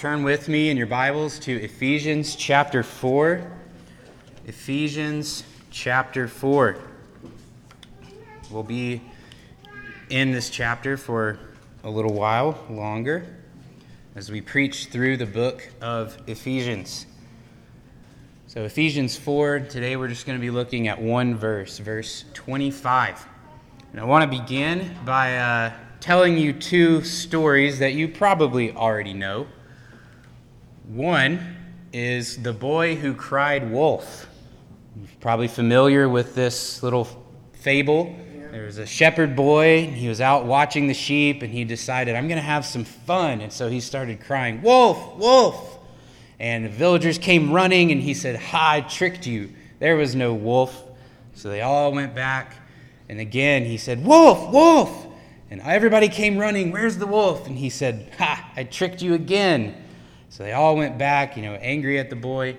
turn with me in your Bibles to Ephesians chapter 4. Ephesians chapter 4. We'll be in this chapter for a little while longer as we preach through the book of Ephesians. So, Ephesians 4, today we're just going to be looking at one verse, verse 25. And I want to begin by uh, telling you two stories that you probably already know. One is the boy who cried wolf. You're probably familiar with this little fable. There was a shepherd boy, he was out watching the sheep, and he decided, I'm going to have some fun. And so he started crying, Wolf, wolf. And the villagers came running, and he said, Ha, I tricked you. There was no wolf. So they all went back. And again, he said, Wolf, wolf. And everybody came running, Where's the wolf? And he said, Ha, I tricked you again. So they all went back, you know, angry at the boy.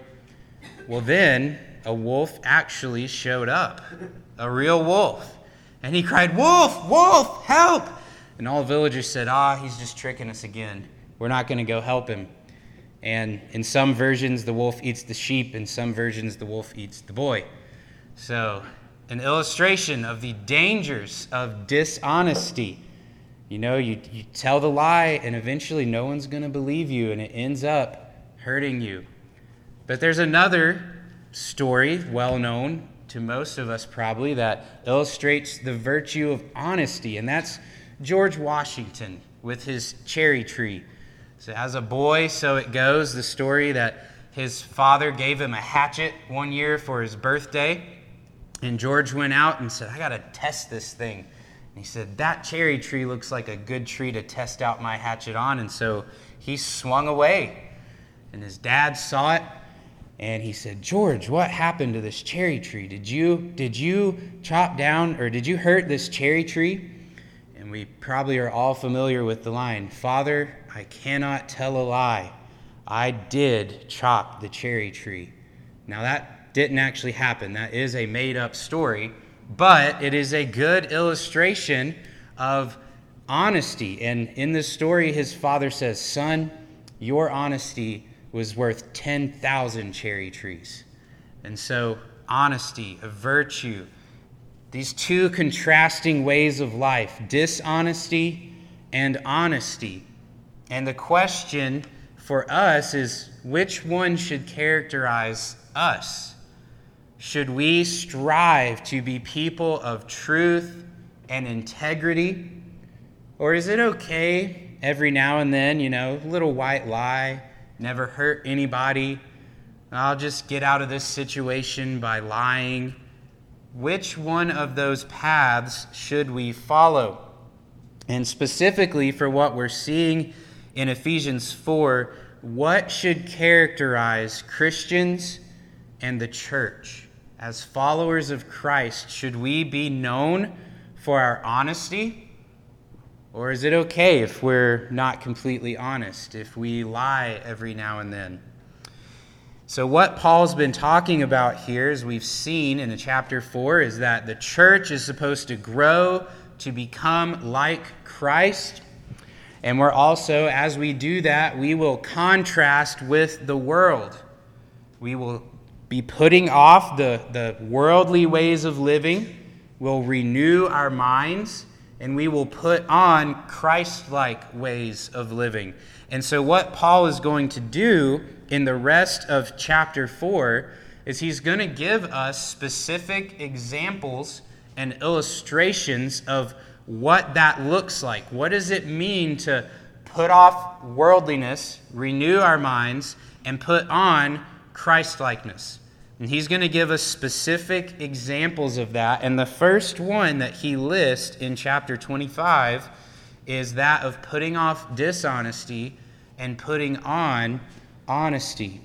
Well, then a wolf actually showed up, a real wolf. And he cried, Wolf, wolf, help! And all the villagers said, Ah, he's just tricking us again. We're not going to go help him. And in some versions, the wolf eats the sheep, in some versions, the wolf eats the boy. So an illustration of the dangers of dishonesty. You know, you, you tell the lie, and eventually no one's going to believe you, and it ends up hurting you. But there's another story, well known to most of us probably, that illustrates the virtue of honesty, and that's George Washington with his cherry tree. So, as a boy, so it goes, the story that his father gave him a hatchet one year for his birthday. And George went out and said, I got to test this thing. And he said, That cherry tree looks like a good tree to test out my hatchet on. And so he swung away. And his dad saw it and he said, George, what happened to this cherry tree? Did you, did you chop down or did you hurt this cherry tree? And we probably are all familiar with the line Father, I cannot tell a lie. I did chop the cherry tree. Now, that didn't actually happen. That is a made up story, but it is a good illustration of honesty. And in this story, his father says, Son, your honesty was worth 10,000 cherry trees. And so, honesty, a virtue, these two contrasting ways of life dishonesty and honesty. And the question for us is which one should characterize us? Should we strive to be people of truth and integrity? Or is it okay every now and then, you know, a little white lie, never hurt anybody? I'll just get out of this situation by lying. Which one of those paths should we follow? And specifically for what we're seeing in Ephesians 4, what should characterize Christians and the church? As followers of Christ, should we be known for our honesty? Or is it okay if we're not completely honest, if we lie every now and then? So, what Paul's been talking about here, as we've seen in the chapter 4, is that the church is supposed to grow to become like Christ. And we're also, as we do that, we will contrast with the world. We will be putting off the, the worldly ways of living, will renew our minds, and we will put on Christ like ways of living. And so, what Paul is going to do in the rest of chapter 4 is he's going to give us specific examples and illustrations of what that looks like. What does it mean to put off worldliness, renew our minds, and put on Christlikeness? And he's going to give us specific examples of that. And the first one that he lists in chapter 25 is that of putting off dishonesty and putting on honesty.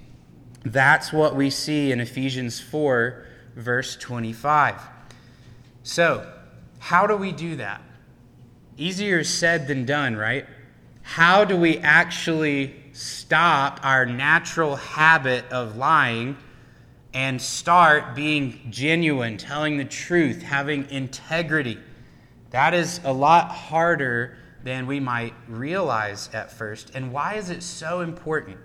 That's what we see in Ephesians 4, verse 25. So, how do we do that? Easier said than done, right? How do we actually stop our natural habit of lying? And start being genuine, telling the truth, having integrity. That is a lot harder than we might realize at first. And why is it so important?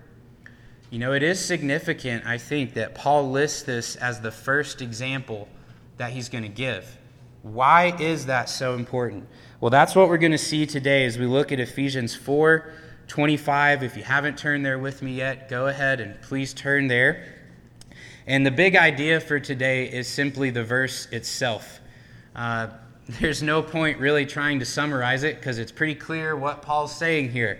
You know, it is significant, I think, that Paul lists this as the first example that he's going to give. Why is that so important? Well, that's what we're going to see today as we look at Ephesians 4 25. If you haven't turned there with me yet, go ahead and please turn there. And the big idea for today is simply the verse itself. Uh, there's no point really trying to summarize it because it's pretty clear what Paul's saying here.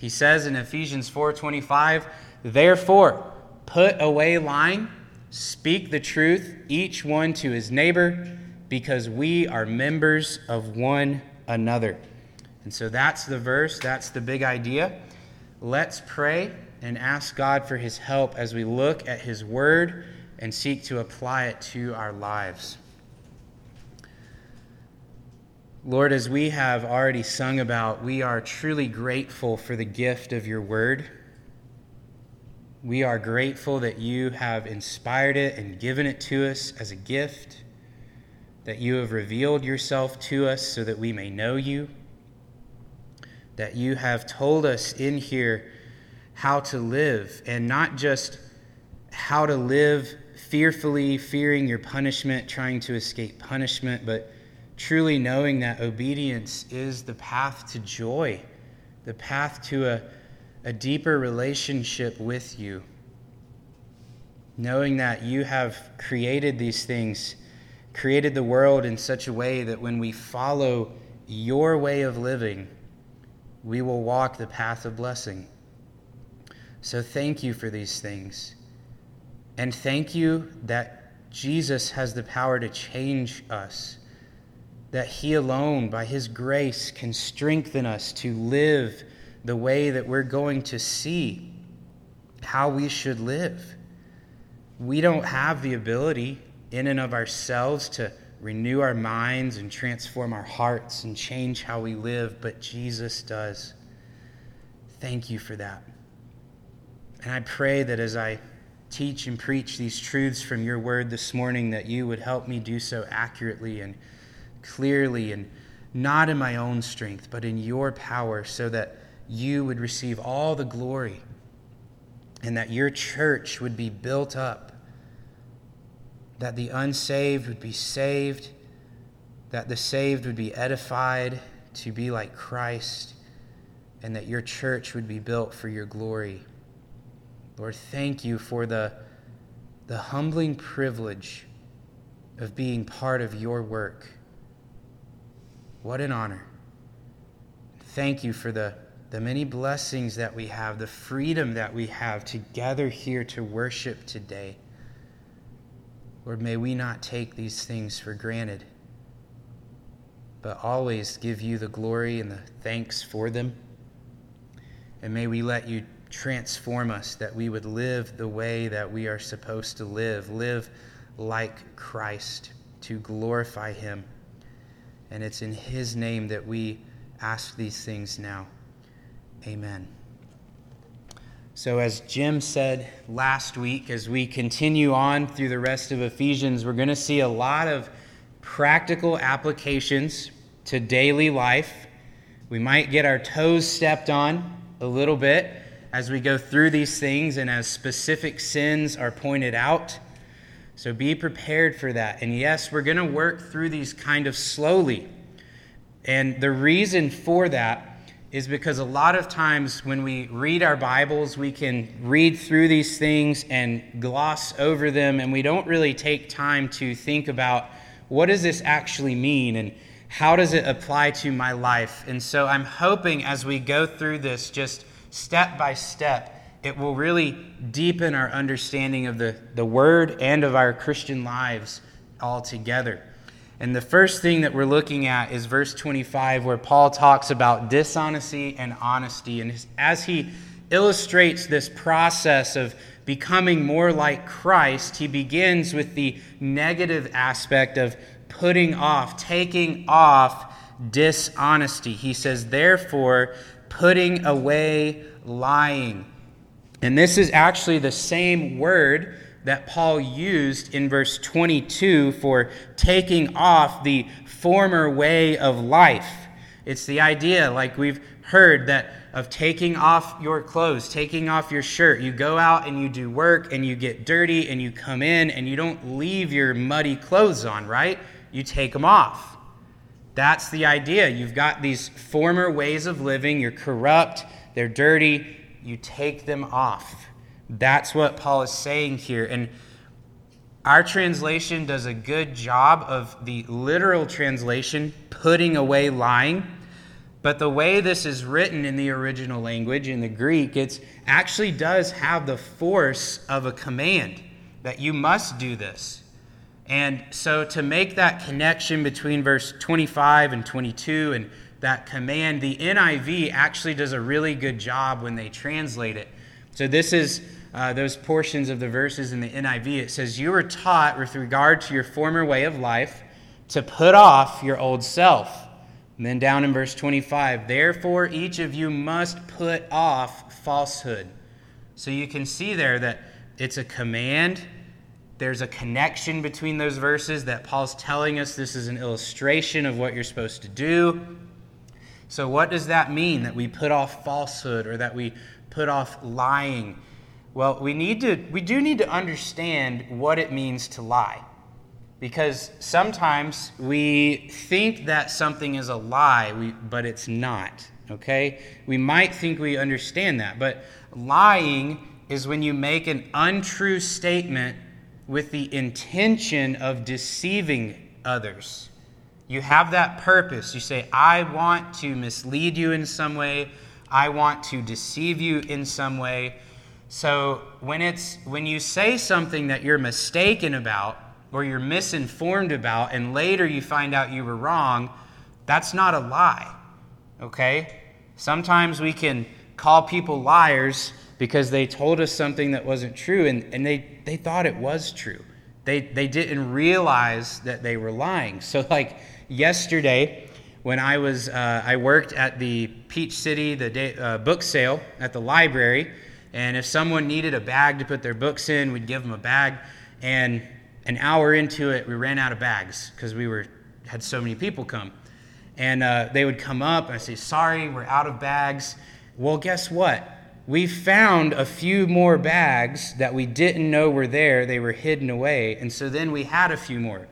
He says in Ephesians 4:25, "Therefore, put away lying, speak the truth, each one to his neighbor, because we are members of one another." And so that's the verse, that's the big idea. Let's pray and ask God for his help as we look at his word and seek to apply it to our lives. Lord, as we have already sung about, we are truly grateful for the gift of your word. We are grateful that you have inspired it and given it to us as a gift, that you have revealed yourself to us so that we may know you, that you have told us in here how to live, and not just how to live fearfully, fearing your punishment, trying to escape punishment, but truly knowing that obedience is the path to joy, the path to a, a deeper relationship with you. Knowing that you have created these things, created the world in such a way that when we follow your way of living, we will walk the path of blessing. So thank you for these things. And thank you that Jesus has the power to change us that He alone, by His grace, can strengthen us to live the way that we're going to see how we should live. We don't have the ability in and of ourselves to renew our minds and transform our hearts and change how we live, but Jesus does. Thank you for that. And I pray that as I teach and preach these truths from your word this morning, that you would help me do so accurately and clearly and not in my own strength, but in your power, so that you would receive all the glory and that your church would be built up, that the unsaved would be saved, that the saved would be edified to be like Christ, and that your church would be built for your glory. Lord, thank you for the, the humbling privilege of being part of your work. What an honor. Thank you for the, the many blessings that we have, the freedom that we have to gather here to worship today. Lord, may we not take these things for granted, but always give you the glory and the thanks for them. And may we let you transform us that we would live the way that we are supposed to live, live like Christ to glorify Him. And it's in His name that we ask these things now. Amen. So, as Jim said last week, as we continue on through the rest of Ephesians, we're going to see a lot of practical applications to daily life. We might get our toes stepped on a little bit as we go through these things and as specific sins are pointed out. So be prepared for that. And yes, we're going to work through these kind of slowly. And the reason for that is because a lot of times when we read our Bibles, we can read through these things and gloss over them, and we don't really take time to think about what does this actually mean and how does it apply to my life. And so I'm hoping as we go through this, just step by step, it will really deepen our understanding of the, the Word and of our Christian lives altogether. And the first thing that we're looking at is verse 25, where Paul talks about dishonesty and honesty. And as he illustrates this process of becoming more like Christ, he begins with the negative aspect of putting off, taking off dishonesty. He says, therefore, putting away lying and this is actually the same word that Paul used in verse 22 for taking off the former way of life. It's the idea, like we've heard, that of taking off your clothes, taking off your shirt. You go out and you do work and you get dirty and you come in and you don't leave your muddy clothes on, right? You take them off. That's the idea. You've got these former ways of living, you're corrupt, they're dirty, you take them off. That's what Paul is saying here. And our translation does a good job of the literal translation, putting away lying. But the way this is written in the original language, in the Greek, it actually does have the force of a command that you must do this. And so to make that connection between verse 25 and 22 and that command, the NIV actually does a really good job when they translate it. So this is uh, those portions of the verses in the NIV, it says, You were taught with regard to your former way of life to put off your old self. And then down in verse 25, Therefore each of you must put off falsehood. So you can see there that it's a command. There's a connection between those verses that Paul's telling us this is an illustration of what you're supposed to do. So, what does that mean that we put off falsehood or that we put off lying? Well, we need to we do need to understand what it means to lie. Because sometimes we think that something is a lie, we, but it's not. Okay? We might think we understand that, but lying is when you make an untrue statement with the intention of deceiving others. You have that purpose. You say, I want to mislead you in some way, I want to deceive you in some way. So when it's when you say something that you're mistaken about or you're misinformed about and later you find out you were wrong, that's not a lie. Okay? Sometimes we can call people liars because they told us something that wasn't true and, and they, they thought it was true. They, they didn't realize that they were lying. So, like yesterday, when I was, uh, I worked at the Peach City, the day, uh, book sale at the library, and if someone needed a bag to put their books in, we'd give them a bag. And an hour into it, we ran out of bags because we were had so many people come. And uh, they would come up and I say, "Sorry, we're out of bags." Well, guess what? We found a few more bags that we didn't know were there. They were hidden away, and so then we had a few more.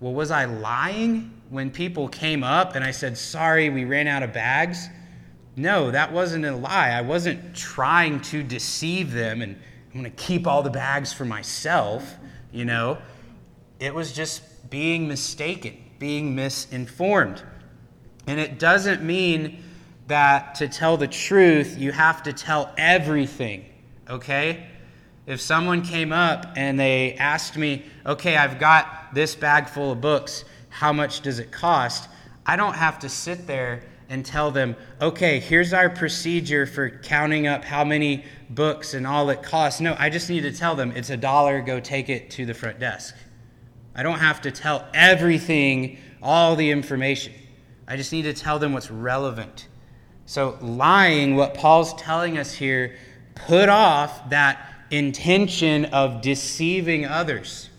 Well, was I lying when people came up and I said, "Sorry, we ran out of bags"? No, that wasn't a lie. I wasn't trying to deceive them and I'm going to keep all the bags for myself, you know. It was just being mistaken, being misinformed. And it doesn't mean that to tell the truth, you have to tell everything, okay? If someone came up and they asked me, okay, I've got this bag full of books, how much does it cost? I don't have to sit there and tell them, okay, here's our procedure for counting up how many books and all it costs. No, I just need to tell them it's a dollar, go take it to the front desk. I don't have to tell everything, all the information. I just need to tell them what's relevant. So, lying, what Paul's telling us here, put off that intention of deceiving others.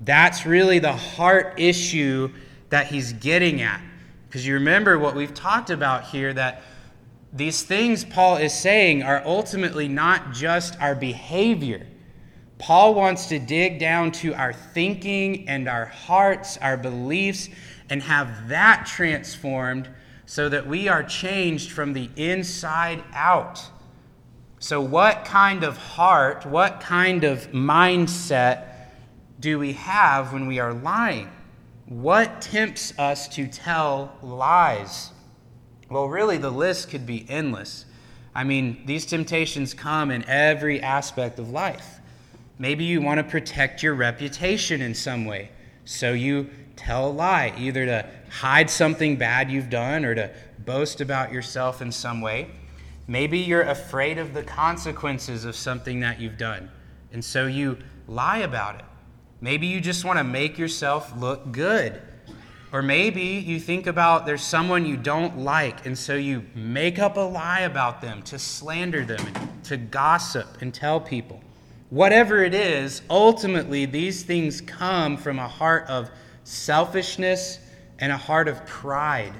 That's really the heart issue that he's getting at. Because you remember what we've talked about here that these things Paul is saying are ultimately not just our behavior. Paul wants to dig down to our thinking and our hearts, our beliefs, and have that transformed so that we are changed from the inside out. So, what kind of heart, what kind of mindset do we have when we are lying? What tempts us to tell lies? Well, really, the list could be endless. I mean, these temptations come in every aspect of life. Maybe you want to protect your reputation in some way, so you tell a lie, either to hide something bad you've done or to boast about yourself in some way. Maybe you're afraid of the consequences of something that you've done, and so you lie about it. Maybe you just want to make yourself look good. Or maybe you think about there's someone you don't like, and so you make up a lie about them to slander them, to gossip and tell people. Whatever it is, ultimately, these things come from a heart of selfishness and a heart of pride.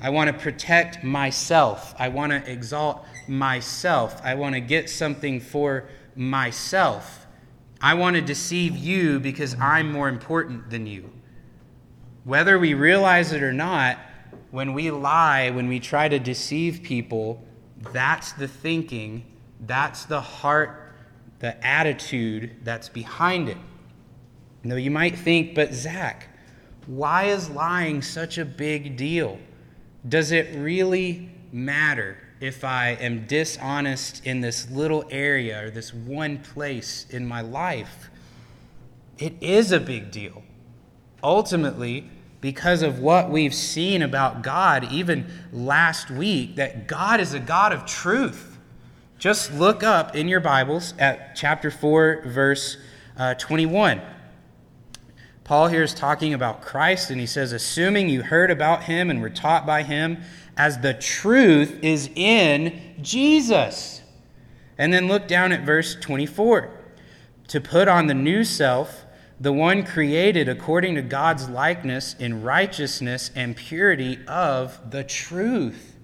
I want to protect myself. I want to exalt myself. I want to get something for myself. I want to deceive you because I'm more important than you. Whether we realize it or not, when we lie, when we try to deceive people, that's the thinking, that's the heart, the attitude that's behind it. Now, you might think, but Zack, why is lying such a big deal? Does it really matter if I am dishonest in this little area or this one place in my life? It is a big deal. Ultimately, because of what we've seen about God, even last week, that God is a God of truth. Just look up in your Bibles at chapter 4, verse uh, 21. Paul here is talking about Christ, and he says, Assuming you heard about him and were taught by him, as the truth is in Jesus. And then look down at verse 24. To put on the new self, the one created according to God's likeness in righteousness and purity of the truth.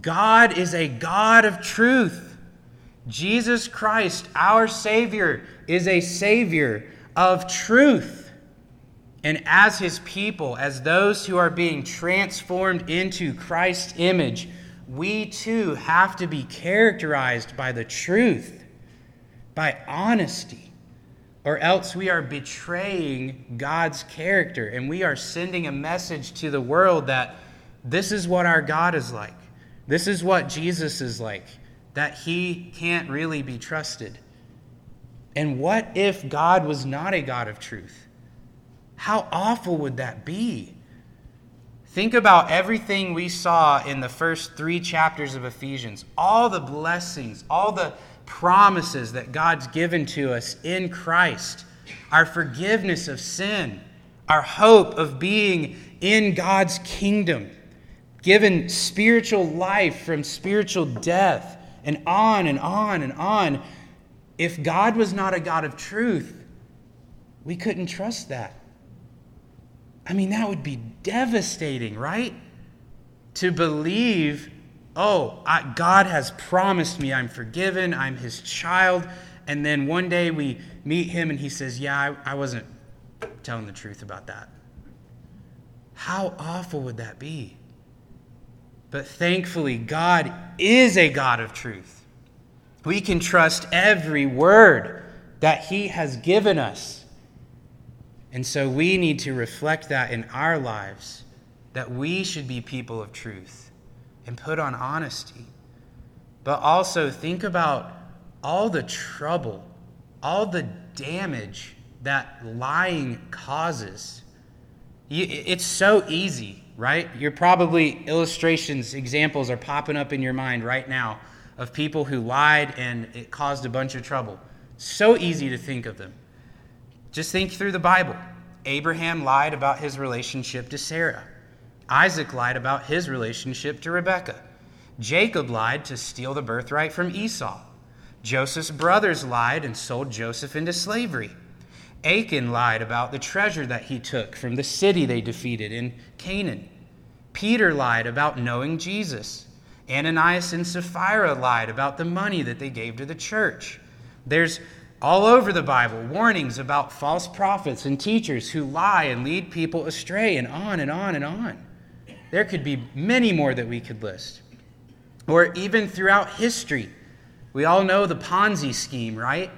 God is a God of truth. Jesus Christ, our Savior, is a Savior of truth. And as his people, as those who are being transformed into Christ's image, we too have to be characterized by the truth, by honesty, or else we are betraying God's character and we are sending a message to the world that this is what our God is like. This is what Jesus is like, that he can't really be trusted. And what if God was not a God of truth? How awful would that be? Think about everything we saw in the first three chapters of Ephesians all the blessings, all the promises that God's given to us in Christ, our forgiveness of sin, our hope of being in God's kingdom, given spiritual life from spiritual death, and on and on and on. If God was not a God of truth, we couldn't trust that. I mean, that would be devastating, right? To believe, oh, I, God has promised me I'm forgiven, I'm his child, and then one day we meet him and he says, yeah, I, I wasn't telling the truth about that. How awful would that be? But thankfully, God is a God of truth. We can trust every word that He has given us. And so we need to reflect that in our lives that we should be people of truth and put on honesty. But also think about all the trouble, all the damage that lying causes. It's so easy, right? You're probably illustrations, examples are popping up in your mind right now of people who lied and it caused a bunch of trouble. So easy to think of them. Just think through the Bible. Abraham lied about his relationship to Sarah. Isaac lied about his relationship to Rebekah. Jacob lied to steal the birthright from Esau. Joseph's brothers lied and sold Joseph into slavery. Achan lied about the treasure that he took from the city they defeated in Canaan. Peter lied about knowing Jesus. Ananias and Sapphira lied about the money that they gave to the church. There's all over the Bible, warnings about false prophets and teachers who lie and lead people astray, and on and on and on. There could be many more that we could list. Or even throughout history, we all know the Ponzi scheme, right?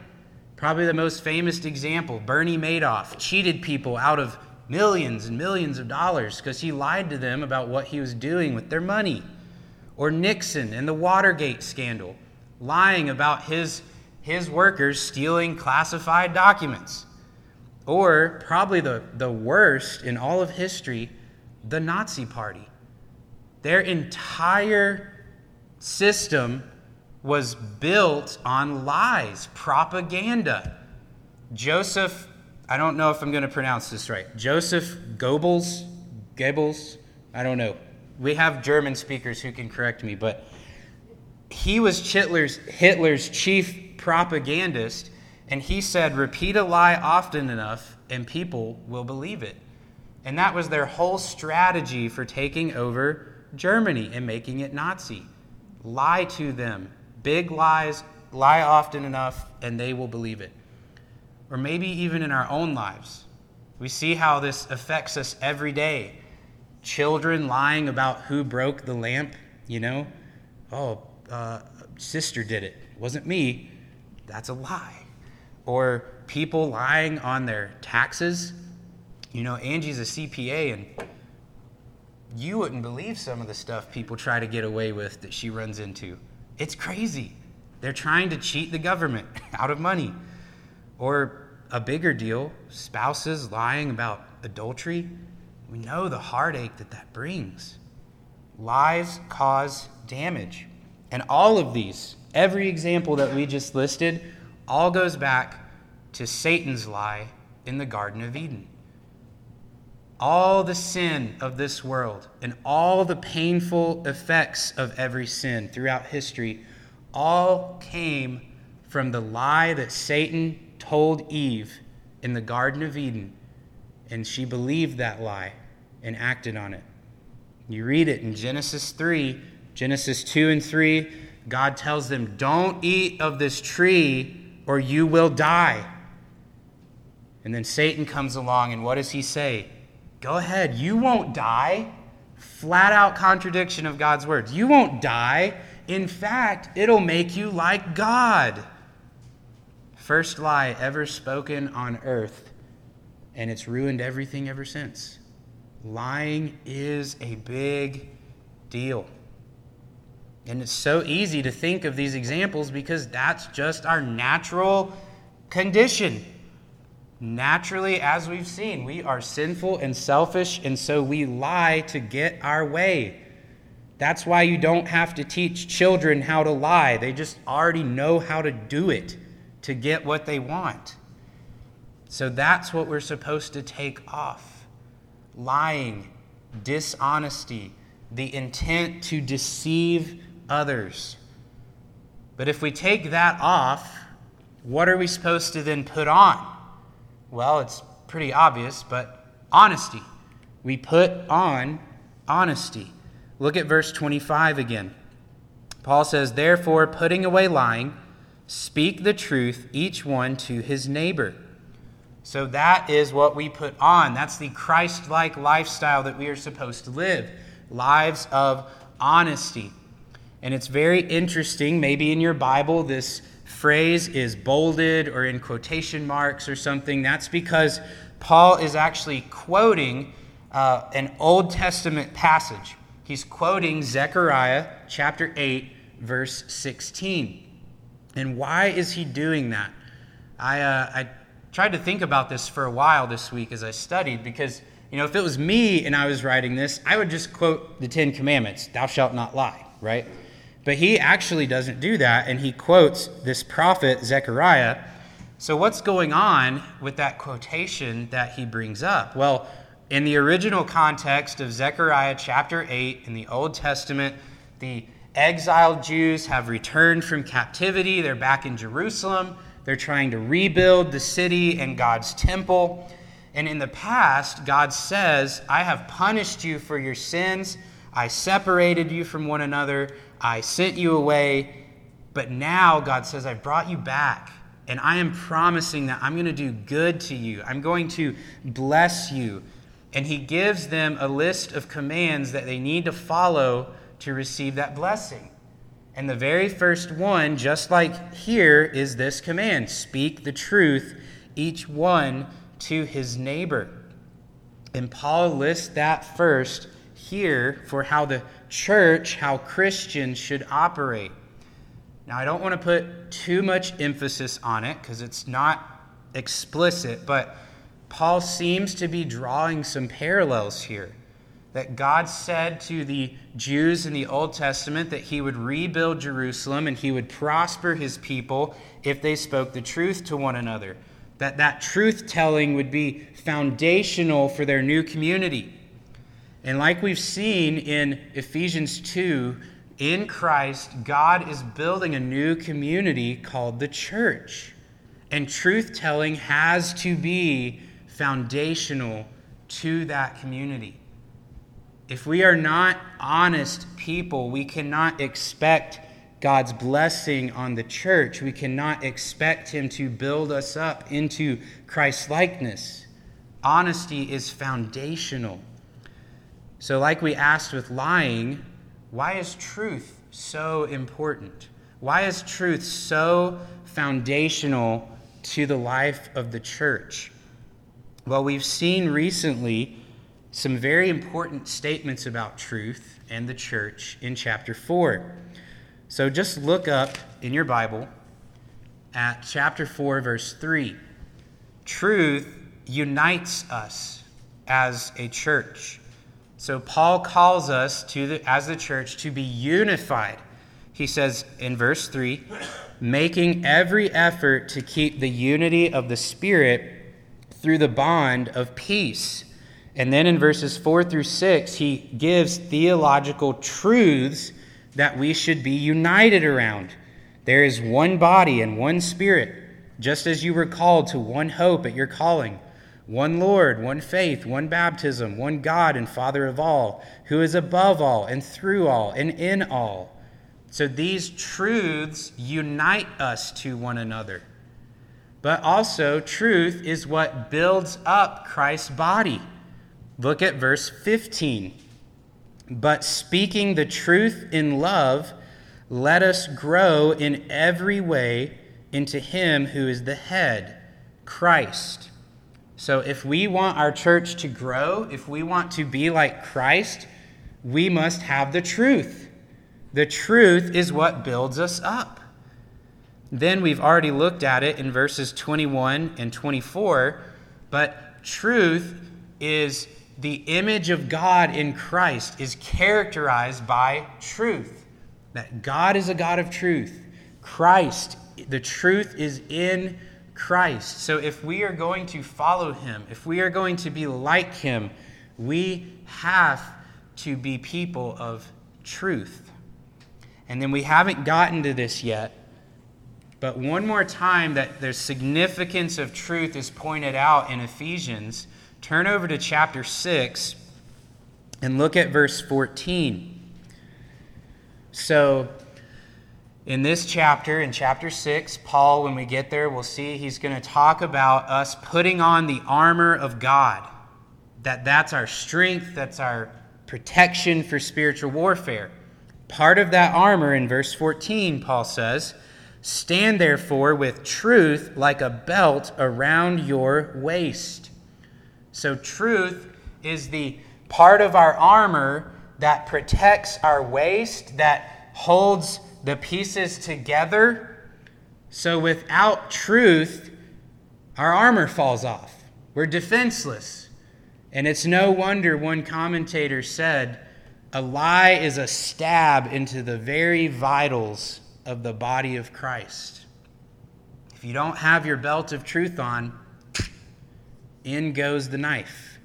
Probably the most famous example Bernie Madoff cheated people out of millions and millions of dollars because he lied to them about what he was doing with their money. Or Nixon and the Watergate scandal, lying about his his workers stealing classified documents. Or, probably the, the worst in all of history, the Nazi Party. Their entire system was built on lies, propaganda. Joseph, I don't know if I'm going to pronounce this right. Joseph Goebbels, Goebbels, I don't know. We have German speakers who can correct me, but he was Hitler's, Hitler's chief propagandist, and he said, Repeat a lie often enough, and people will believe it. And that was their whole strategy for taking over Germany and making it Nazi. Lie to them. Big lies, lie often enough, and they will believe it. Or maybe even in our own lives. We see how this affects us every day. Children lying about who broke the lamp, you know? Oh, uh, sister did it. It wasn't me. That's a lie. Or people lying on their taxes. You know, Angie's a CPA, and you wouldn't believe some of the stuff people try to get away with that she runs into. It's crazy. They're trying to cheat the government out of money. Or a bigger deal, spouses lying about adultery. We know the heartache that that brings. Lies cause damage. And all of these, every example that we just listed, all goes back to Satan's lie in the Garden of Eden all the sin of this world and all the painful effects of every sin throughout history all came from the lie that Satan told Eve in the Garden of Eden, and she believed that lie and acted on it. You read it in Genesis 3, Genesis 2 and 3. God tells them, Don't eat of this tree or you will die. And then Satan comes along, and what does he say? Go ahead, you won't die. Flat out contradiction of God's words. You won't die. In fact, it'll make you like God. First lie ever spoken on earth, and it's ruined everything ever since. Lying is a big deal. And it's so easy to think of these examples because that's just our natural condition. Naturally, as we've seen, we are sinful and selfish, and so we lie to get our way. That's why you don't have to teach children how to lie. They just already know how to do it to get what they want. So that's what we're supposed to take off lying, dishonesty, the intent to deceive others. But if we take that off, what are we supposed to then put on? Well, it's pretty obvious, but honesty. We put on honesty. Look at verse 25 again. Paul says, Therefore, putting away lying, speak the truth, each one to his neighbor. So that is what we put on. That's the Christ like lifestyle that we are supposed to live lives of honesty. And it's very interesting, maybe in your Bible, this phrase is bolded or in quotation marks or something, that's because Paul is actually quoting uh, an Old Testament passage. He's quoting Zechariah chapter 8, verse 16. And why is he doing that? I, uh, I tried to think about this for a while this week as I studied because, you know, if it was me and I was writing this, I would just quote the Ten Commandments Thou shalt not lie, right? But he actually doesn't do that, and he quotes this prophet, Zechariah. So, what's going on with that quotation that he brings up? Well, in the original context of Zechariah chapter 8 in the Old Testament, the exiled Jews have returned from captivity. They're back in Jerusalem. They're trying to rebuild the city and God's temple. And in the past, God says, I have punished you for your sins. I separated you from one another. I sent you away, but now God says, I brought you back. And I am promising that I'm going to do good to you. I'm going to bless you. And he gives them a list of commands that they need to follow to receive that blessing. And the very first one, just like here, is this command speak the truth, each one to his neighbor. And Paul lists that first here for how the church, how Christians should operate. Now, I don't want to put too much emphasis on it because it's not explicit, but Paul seems to be drawing some parallels here. That God said to the Jews in the Old Testament that he would rebuild Jerusalem and he would prosper his people if they spoke the truth to one another. That that truth telling would be foundational for their new community. And like we've seen in Ephesians 2, in Christ, God is building a new community called the church. And truth telling has to be foundational to that community. If we are not honest people, we cannot expect God's blessing on the church. We cannot expect Him to build us up into Christ likeness. Honesty is foundational. So, like we asked with lying, why is truth so important? Why is truth so foundational to the life of the church? Well, we've seen recently some very important statements about truth and the church in chapter 4. So just look up in your Bible at chapter 4, verse 3. Truth unites us as a church. So Paul calls us to the, as the church to be unified. He says in verse 3, making every effort to keep the unity of the Spirit through the bond of peace. And then in verses 4 through 6, he gives theological truths that we should be united around. There is one body and one spirit, just as you were called to one hope at your calling. One Lord, one faith, one baptism, one God and Father of all, who is above all and through all and in all. So these truths unite us to one another. But also, truth is what builds up Christ's body. Look at verse 15 but speaking the truth in love, let us grow in every way into Him who is the head, Christ. So, if we want our church to grow, if we want to be like Christ, we must have the truth. The truth is what builds us up. Then we've already looked at it in verses 21 and 24, but truth is the image of God in Christ is characterized by truth. That God is a God of truth. Christ, the truth is in Christ. So if we are going to follow him, if we are going to be like him, we have to be people of truth. And then we haven't gotten to this yet, but one more time that the significance of truth is pointed out in Ephesians Turn over to chapter 6 and look at verse 14. So, in this chapter, in chapter 6, Paul, when we get there, we'll see he's going to talk about us putting on the armor of God. That that's our strength, that's our protection for spiritual warfare. Part of that armor in verse 14, Paul says, Stand therefore with truth like a belt around your waist so, truth is the part of our armor that protects our waist, that holds the pieces together. So, without truth, our armor falls off. We're defenseless. And it's no wonder one commentator said, a lie is a stab into the very vitals of the body of Christ. If you don't have your belt of truth on, in goes the knife,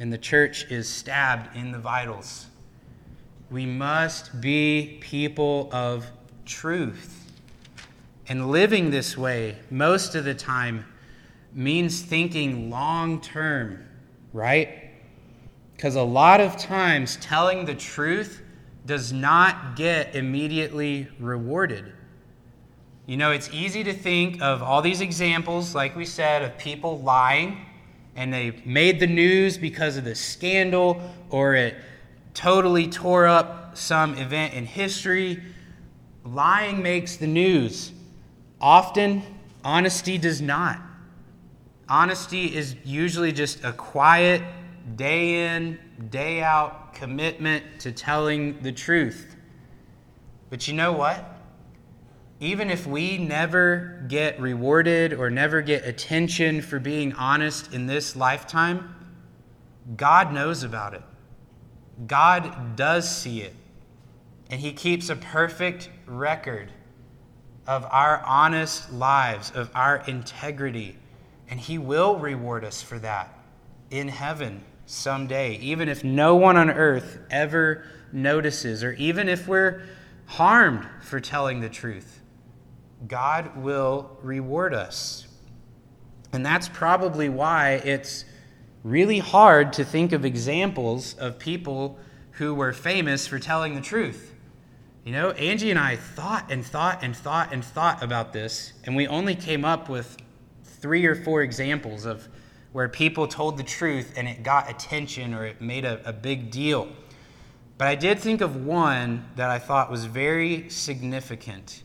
and the church is stabbed in the vitals. We must be people of truth. And living this way, most of the time, means thinking long term, right? Because a lot of times, telling the truth does not get immediately rewarded. You know, it's easy to think of all these examples, like we said, of people lying, and they made the news because of the scandal, or it totally tore up some event in history. Lying makes the news. Often, honesty does not. Honesty is usually just a quiet, day in, day out commitment to telling the truth. But you know what? even if we never get rewarded or never get attention for being honest in this lifetime, God knows about it. God does see it. And He keeps a perfect record of our honest lives, of our integrity. And He will reward us for that in heaven someday, even if no one on earth ever notices, or even if we're harmed for telling the truth. God will reward us. And that's probably why it's really hard to think of examples of people who were famous for telling the truth. You know, Angie and I thought and thought and thought and thought about this, and we only came up with three or four examples of where people told the truth and it got attention or it made a, a big deal. But I did think of one that I thought was very significant,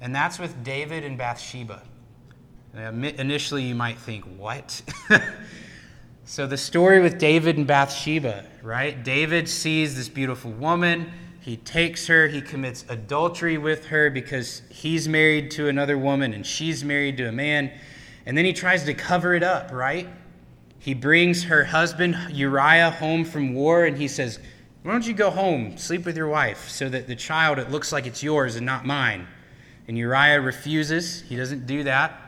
and that's with David and Bathsheba. Initially, you might think, what? so, the story with David and Bathsheba, right? David sees this beautiful woman. He takes her, he commits adultery with her because he's married to another woman and she's married to a man. And then he tries to cover it up, right? He brings her husband Uriah home from war and he says, Why don't you go home, sleep with your wife, so that the child, it looks like it's yours and not mine? And Uriah refuses. He doesn't do that.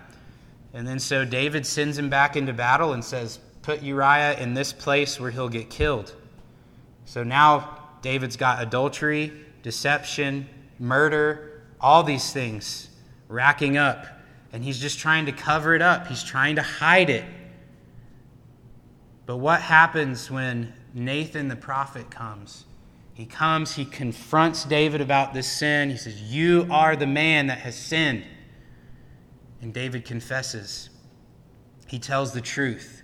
And then so David sends him back into battle and says, Put Uriah in this place where he'll get killed. So now David's got adultery, deception, murder, all these things racking up. And he's just trying to cover it up, he's trying to hide it. But what happens when Nathan the prophet comes? He comes, he confronts David about this sin. He says, You are the man that has sinned. And David confesses. He tells the truth.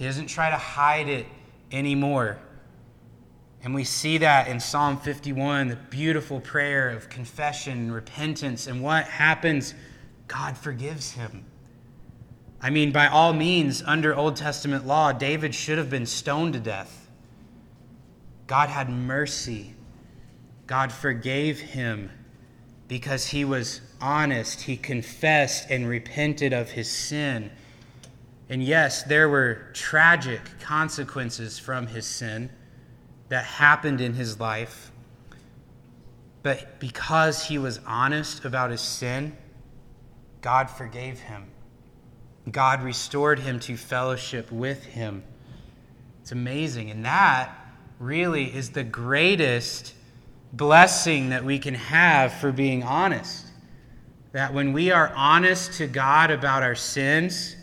He doesn't try to hide it anymore. And we see that in Psalm 51, the beautiful prayer of confession and repentance. And what happens? God forgives him. I mean, by all means, under Old Testament law, David should have been stoned to death. God had mercy. God forgave him because he was honest. He confessed and repented of his sin. And yes, there were tragic consequences from his sin that happened in his life. But because he was honest about his sin, God forgave him. God restored him to fellowship with him. It's amazing. And that really is the greatest blessing that we can have for being honest. That when we are honest to God about our sins,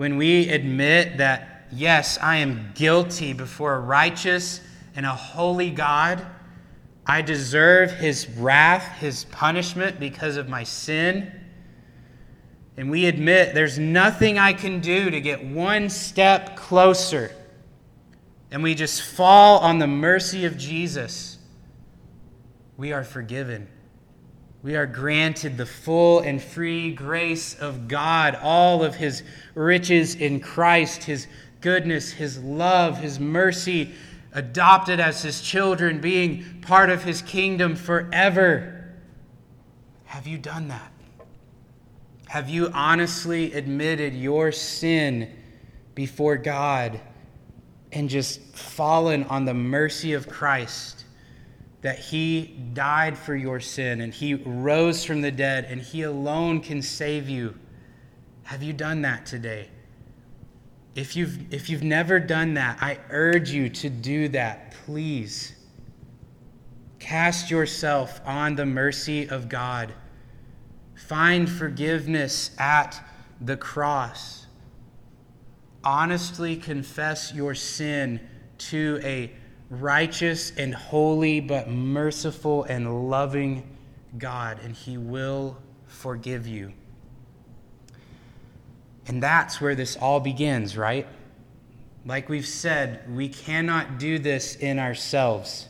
when we admit that yes, I am guilty before a righteous and a holy God. I deserve his wrath, his punishment because of my sin. And we admit there's nothing I can do to get one step closer. And we just fall on the mercy of Jesus. We are forgiven. We are granted the full and free grace of God, all of his riches in Christ, his goodness, His love, His mercy, adopted as His children, being part of His kingdom forever. Have you done that? Have you honestly admitted your sin before God and just fallen on the mercy of Christ? That he died for your sin and he rose from the dead and he alone can save you. Have you done that today? If you've, if you've never done that, I urge you to do that, please. Cast yourself on the mercy of God. Find forgiveness at the cross. Honestly confess your sin to a righteous and holy, but merciful and loving God, and He will forgive you. And that's where this all begins, right? Like we've said, we cannot do this in ourselves.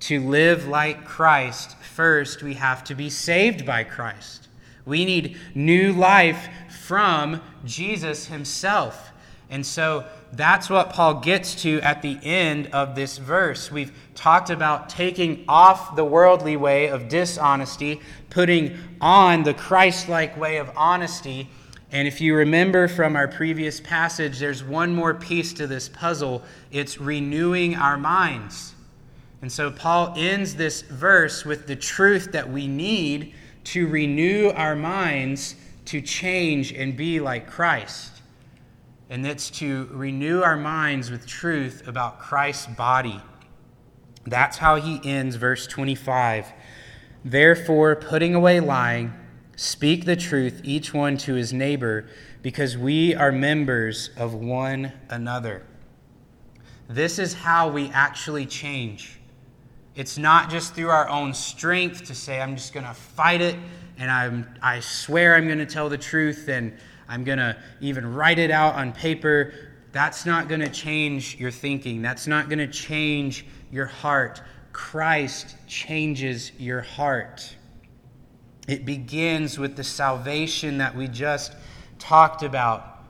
To live like Christ, first we have to be saved by Christ. We need new life from Jesus himself. And so that's what Paul gets to at the end of this verse. We've talked about taking off the worldly way of dishonesty, putting on the Christ like way of honesty. And if you remember from our previous passage, there's one more piece to this puzzle it's renewing our minds. And so Paul ends this verse with the truth that we need to renew our minds to change and be like Christ. And it's to renew our minds with truth about Christ's body. That's how he ends verse 25. Therefore, putting away lying, Speak the truth, each one to his neighbor, because we are members of one another. This is how we actually change. It's not just through our own strength to say, I'm just going to fight it and I'm, I swear I'm going to tell the truth and I'm going to even write it out on paper. That's not going to change your thinking. That's not going to change your heart. Christ changes your heart. It begins with the salvation that we just talked about.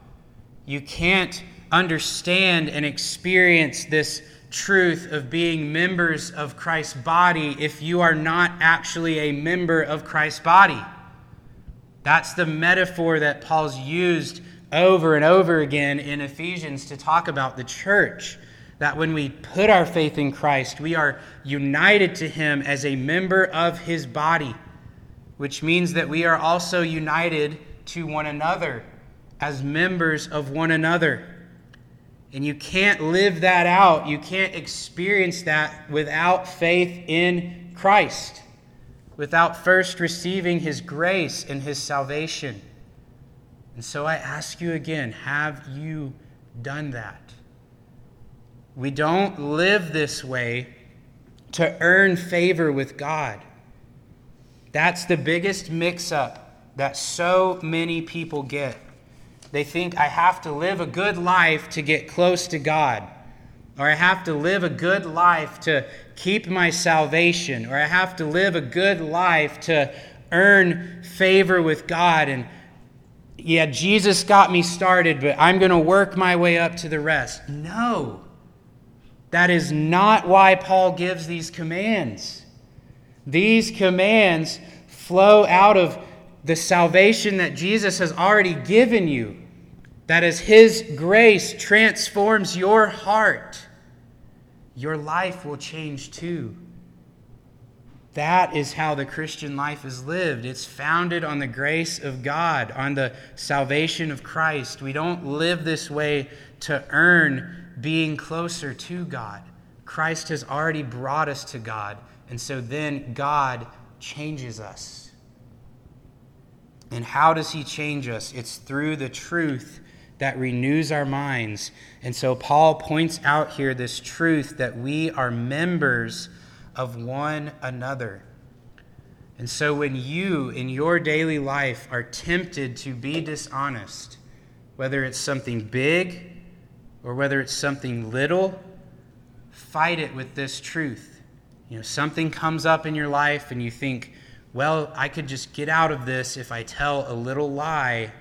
You can't understand and experience this truth of being members of Christ's body if you are not actually a member of Christ's body. That's the metaphor that Paul's used over and over again in Ephesians to talk about the church. That when we put our faith in Christ, we are united to him as a member of his body, which means that we are also united to one another as members of one another. And you can't live that out, you can't experience that without faith in Christ, without first receiving His grace and His salvation. And so I ask you again have you done that? We don't live this way to earn favor with God. That's the biggest mix up that so many people get. They think I have to live a good life to get close to God, or I have to live a good life to keep my salvation, or I have to live a good life to earn favor with God. And yeah, Jesus got me started, but I'm going to work my way up to the rest. No. That is not why Paul gives these commands. These commands flow out of the salvation that Jesus has already given you. That as His grace transforms your heart, your life will change too. That is how the Christian life is lived. It's founded on the grace of God, on the salvation of Christ. We don't live this way to earn being closer to God. Christ has already brought us to God, and so then God changes us. And how does He change us? It's through the truth that renews our minds. And so Paul points out here this truth that we are members of one another. And so when you in your daily life are tempted to be dishonest, whether it's something big or whether it's something little, fight it with this truth. You know, something comes up in your life and you think, well, I could just get out of this if I tell a little lie.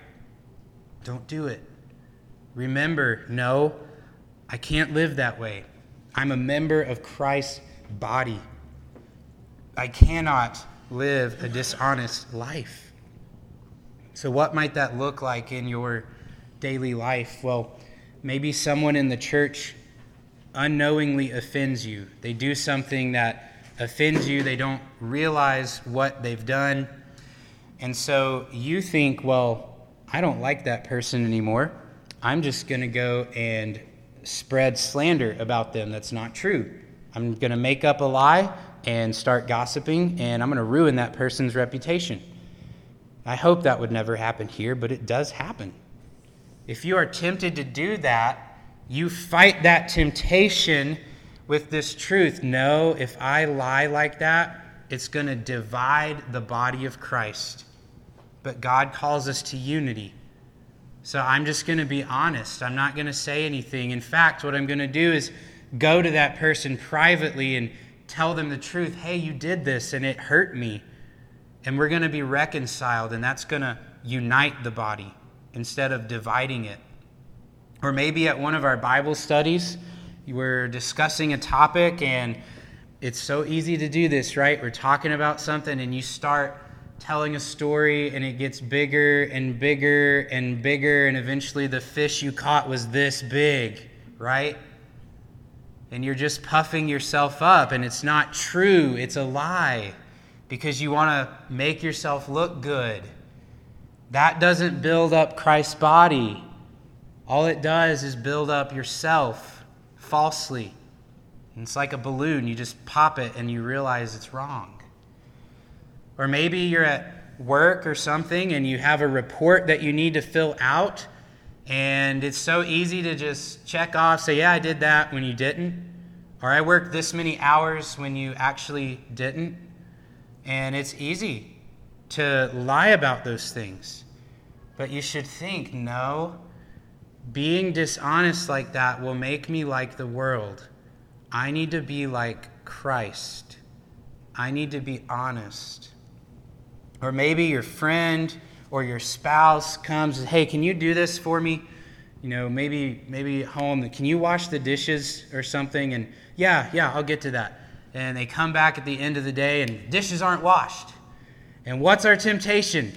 Don't do it. Remember, no, I can't live that way. I'm a member of Christ's body. I cannot live a dishonest life. So, what might that look like in your daily life? Well, maybe someone in the church unknowingly offends you. They do something that offends you, they don't realize what they've done. And so you think, well, I don't like that person anymore. I'm just going to go and spread slander about them that's not true. I'm going to make up a lie and start gossiping, and I'm going to ruin that person's reputation. I hope that would never happen here, but it does happen. If you are tempted to do that, you fight that temptation with this truth. No, if I lie like that, it's going to divide the body of Christ. But God calls us to unity. So I'm just going to be honest. I'm not going to say anything. In fact, what I'm going to do is go to that person privately and tell them the truth. Hey, you did this and it hurt me. And we're going to be reconciled, and that's going to unite the body instead of dividing it. Or maybe at one of our Bible studies, we're discussing a topic, and it's so easy to do this, right? We're talking about something, and you start telling a story and it gets bigger and bigger and bigger, and eventually the fish you caught was this big, right? And you're just puffing yourself up, and it's not true, it's a lie because you want to make yourself look good. That doesn't build up Christ's body. All it does is build up yourself falsely. And it's like a balloon, you just pop it and you realize it's wrong. Or maybe you're at work or something and you have a report that you need to fill out, and it's so easy to just check off, say, Yeah, I did that when you didn't, or I worked this many hours when you actually didn't. And it's easy to lie about those things. But you should think, no, being dishonest like that will make me like the world. I need to be like Christ. I need to be honest. Or maybe your friend or your spouse comes and, hey, can you do this for me? You know, maybe maybe at home, can you wash the dishes or something? And yeah, yeah, I'll get to that. And they come back at the end of the day and dishes aren't washed. And what's our temptation?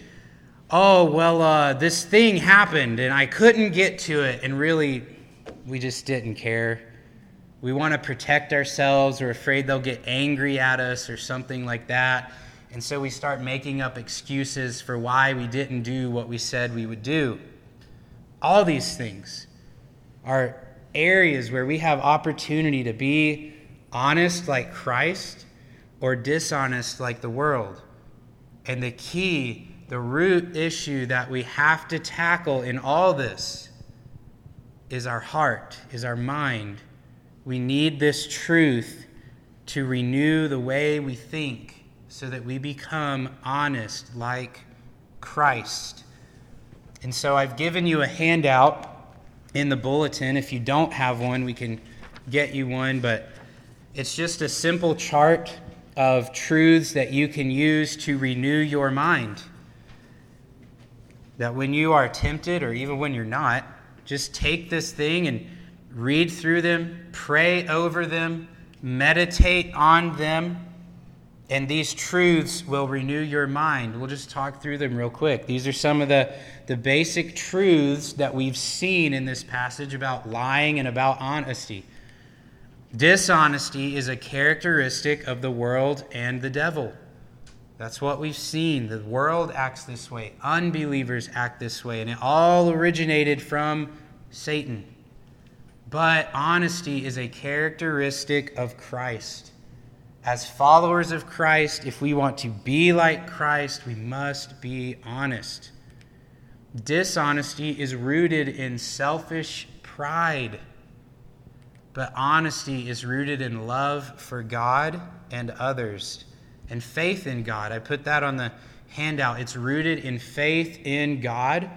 Oh, well, uh, this thing happened and I couldn't get to it. And really, we just didn't care. We want to protect ourselves. We're afraid they'll get angry at us or something like that. And so we start making up excuses for why we didn't do what we said we would do. All these things are areas where we have opportunity to be honest like Christ or dishonest like the world. And the key, the root issue that we have to tackle in all this is our heart, is our mind. We need this truth to renew the way we think so that we become honest like Christ. And so I've given you a handout in the bulletin. If you don't have one, we can get you one, but it's just a simple chart of truths that you can use to renew your mind. That when you are tempted, or even when you're not, just take this thing and read through them, pray over them, meditate on them and these truths will renew your mind. We'll just talk through them real quick. These are some of the, the basic truths that we've seen in this passage about lying and about honesty. Dishonesty is a characteristic of the world and the devil. That's what we've seen. The world acts this way, unbelievers act this way, and it all originated from Satan. But honesty is a characteristic of Christ. As followers of Christ, if we want to be like Christ, we must be honest. Dishonesty is rooted in selfish pride, but honesty is rooted in love for God and others and faith in God. I put that on the handout. It's rooted in faith in God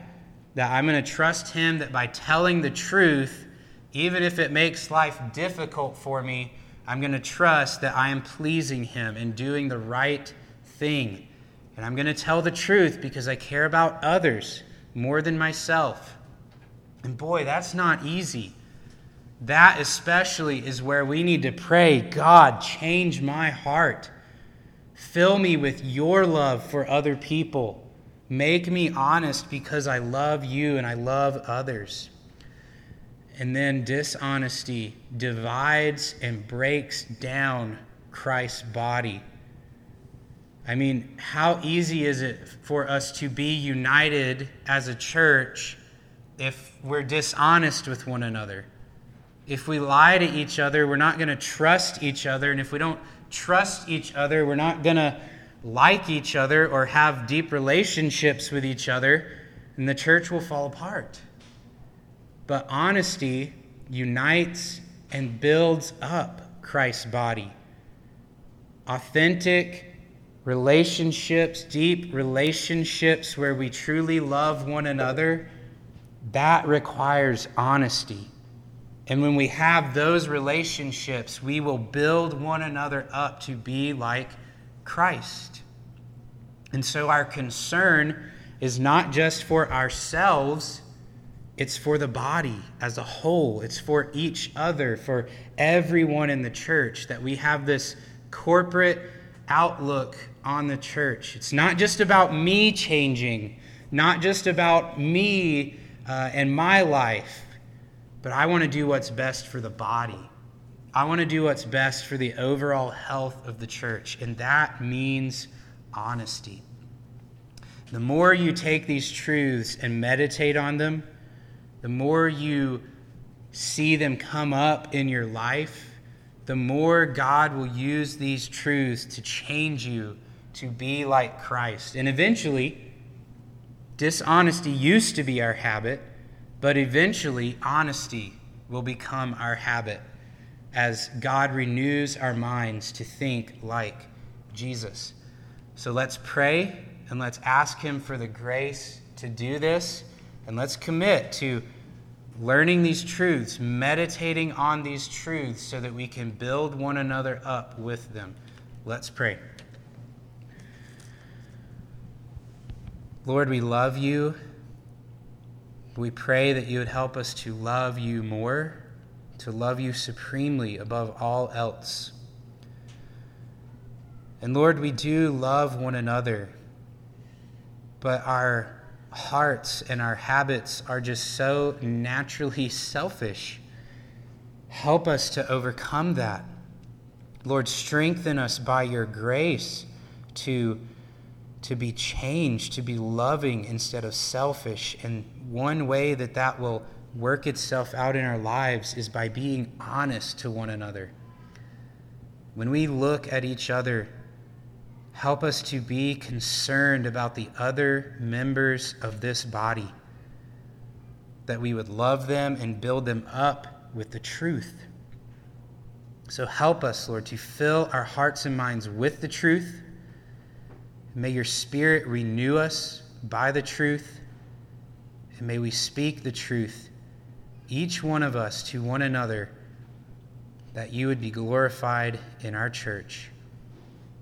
that I'm going to trust Him that by telling the truth, even if it makes life difficult for me, I'm going to trust that I am pleasing Him and doing the right thing. And I'm going to tell the truth because I care about others more than myself. And boy, that's not easy. That especially is where we need to pray God, change my heart. Fill me with your love for other people. Make me honest because I love you and I love others. And then dishonesty divides and breaks down Christ's body. I mean, how easy is it for us to be united as a church if we're dishonest with one another? If we lie to each other, we're not going to trust each other. And if we don't trust each other, we're not going to like each other or have deep relationships with each other, and the church will fall apart. But honesty unites and builds up Christ's body. Authentic relationships, deep relationships where we truly love one another, that requires honesty. And when we have those relationships, we will build one another up to be like Christ. And so our concern is not just for ourselves it's for the body as a whole. It's for each other, for everyone in the church, that we have this corporate outlook on the church. It's not just about me changing, not just about me uh, and my life, but I want to do what's best for the body. I want to do what's best for the overall health of the church, and that means honesty. The more you take these truths and meditate on them, the more you see them come up in your life, the more God will use these truths to change you to be like Christ. And eventually, dishonesty used to be our habit, but eventually, honesty will become our habit as God renews our minds to think like Jesus. So let's pray and let's ask Him for the grace to do this, and let's commit to learning these truths, meditating on these truths so that we can build one another up with them. Let's pray. Lord, we love you. We pray that you would help us to love you more, to love you supremely above all else. And Lord, we do love one another, but our hearts and our habits are just so naturally selfish. Help us to overcome that. Lord, strengthen us by your grace to to be changed, to be loving instead of selfish. And one way that that will work itself out in our lives is by being honest to one another. When we look at each other, help us to be concerned about the other members of this body, that we would love them and build them up with the truth. So help us, Lord, to fill our hearts and minds with the truth May your Spirit renew us by the truth, and may we speak the truth, each one of us to one another, that you would be glorified in our church.